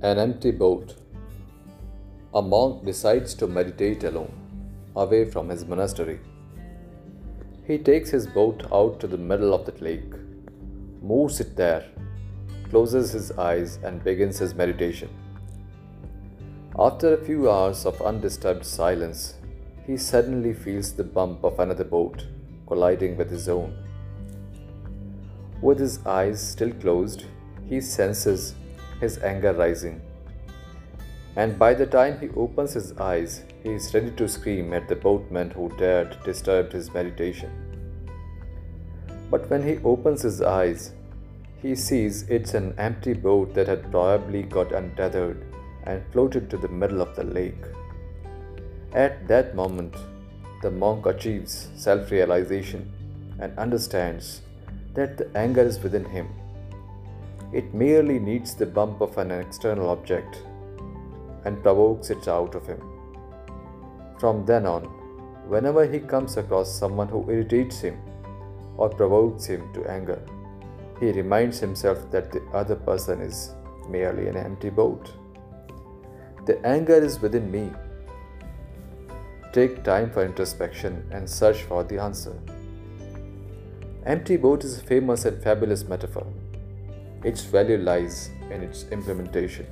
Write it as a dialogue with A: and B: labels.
A: An empty boat. A monk decides to meditate alone, away from his monastery. He takes his boat out to the middle of the lake, moves it there, closes his eyes, and begins his meditation. After a few hours of undisturbed silence, he suddenly feels the bump of another boat colliding with his own. With his eyes still closed, he senses his anger rising. And by the time he opens his eyes, he is ready to scream at the boatman who dared disturb his meditation. But when he opens his eyes, he sees it's an empty boat that had probably got untethered and floated to the middle of the lake. At that moment, the monk achieves self realization and understands that the anger is within him. It merely needs the bump of an external object and provokes it out of him. From then on, whenever he comes across someone who irritates him or provokes him to anger, he reminds himself that the other person is merely an empty boat. The anger is within me. Take time for introspection and search for the answer. Empty boat is a famous and fabulous metaphor. Its value lies in its implementation.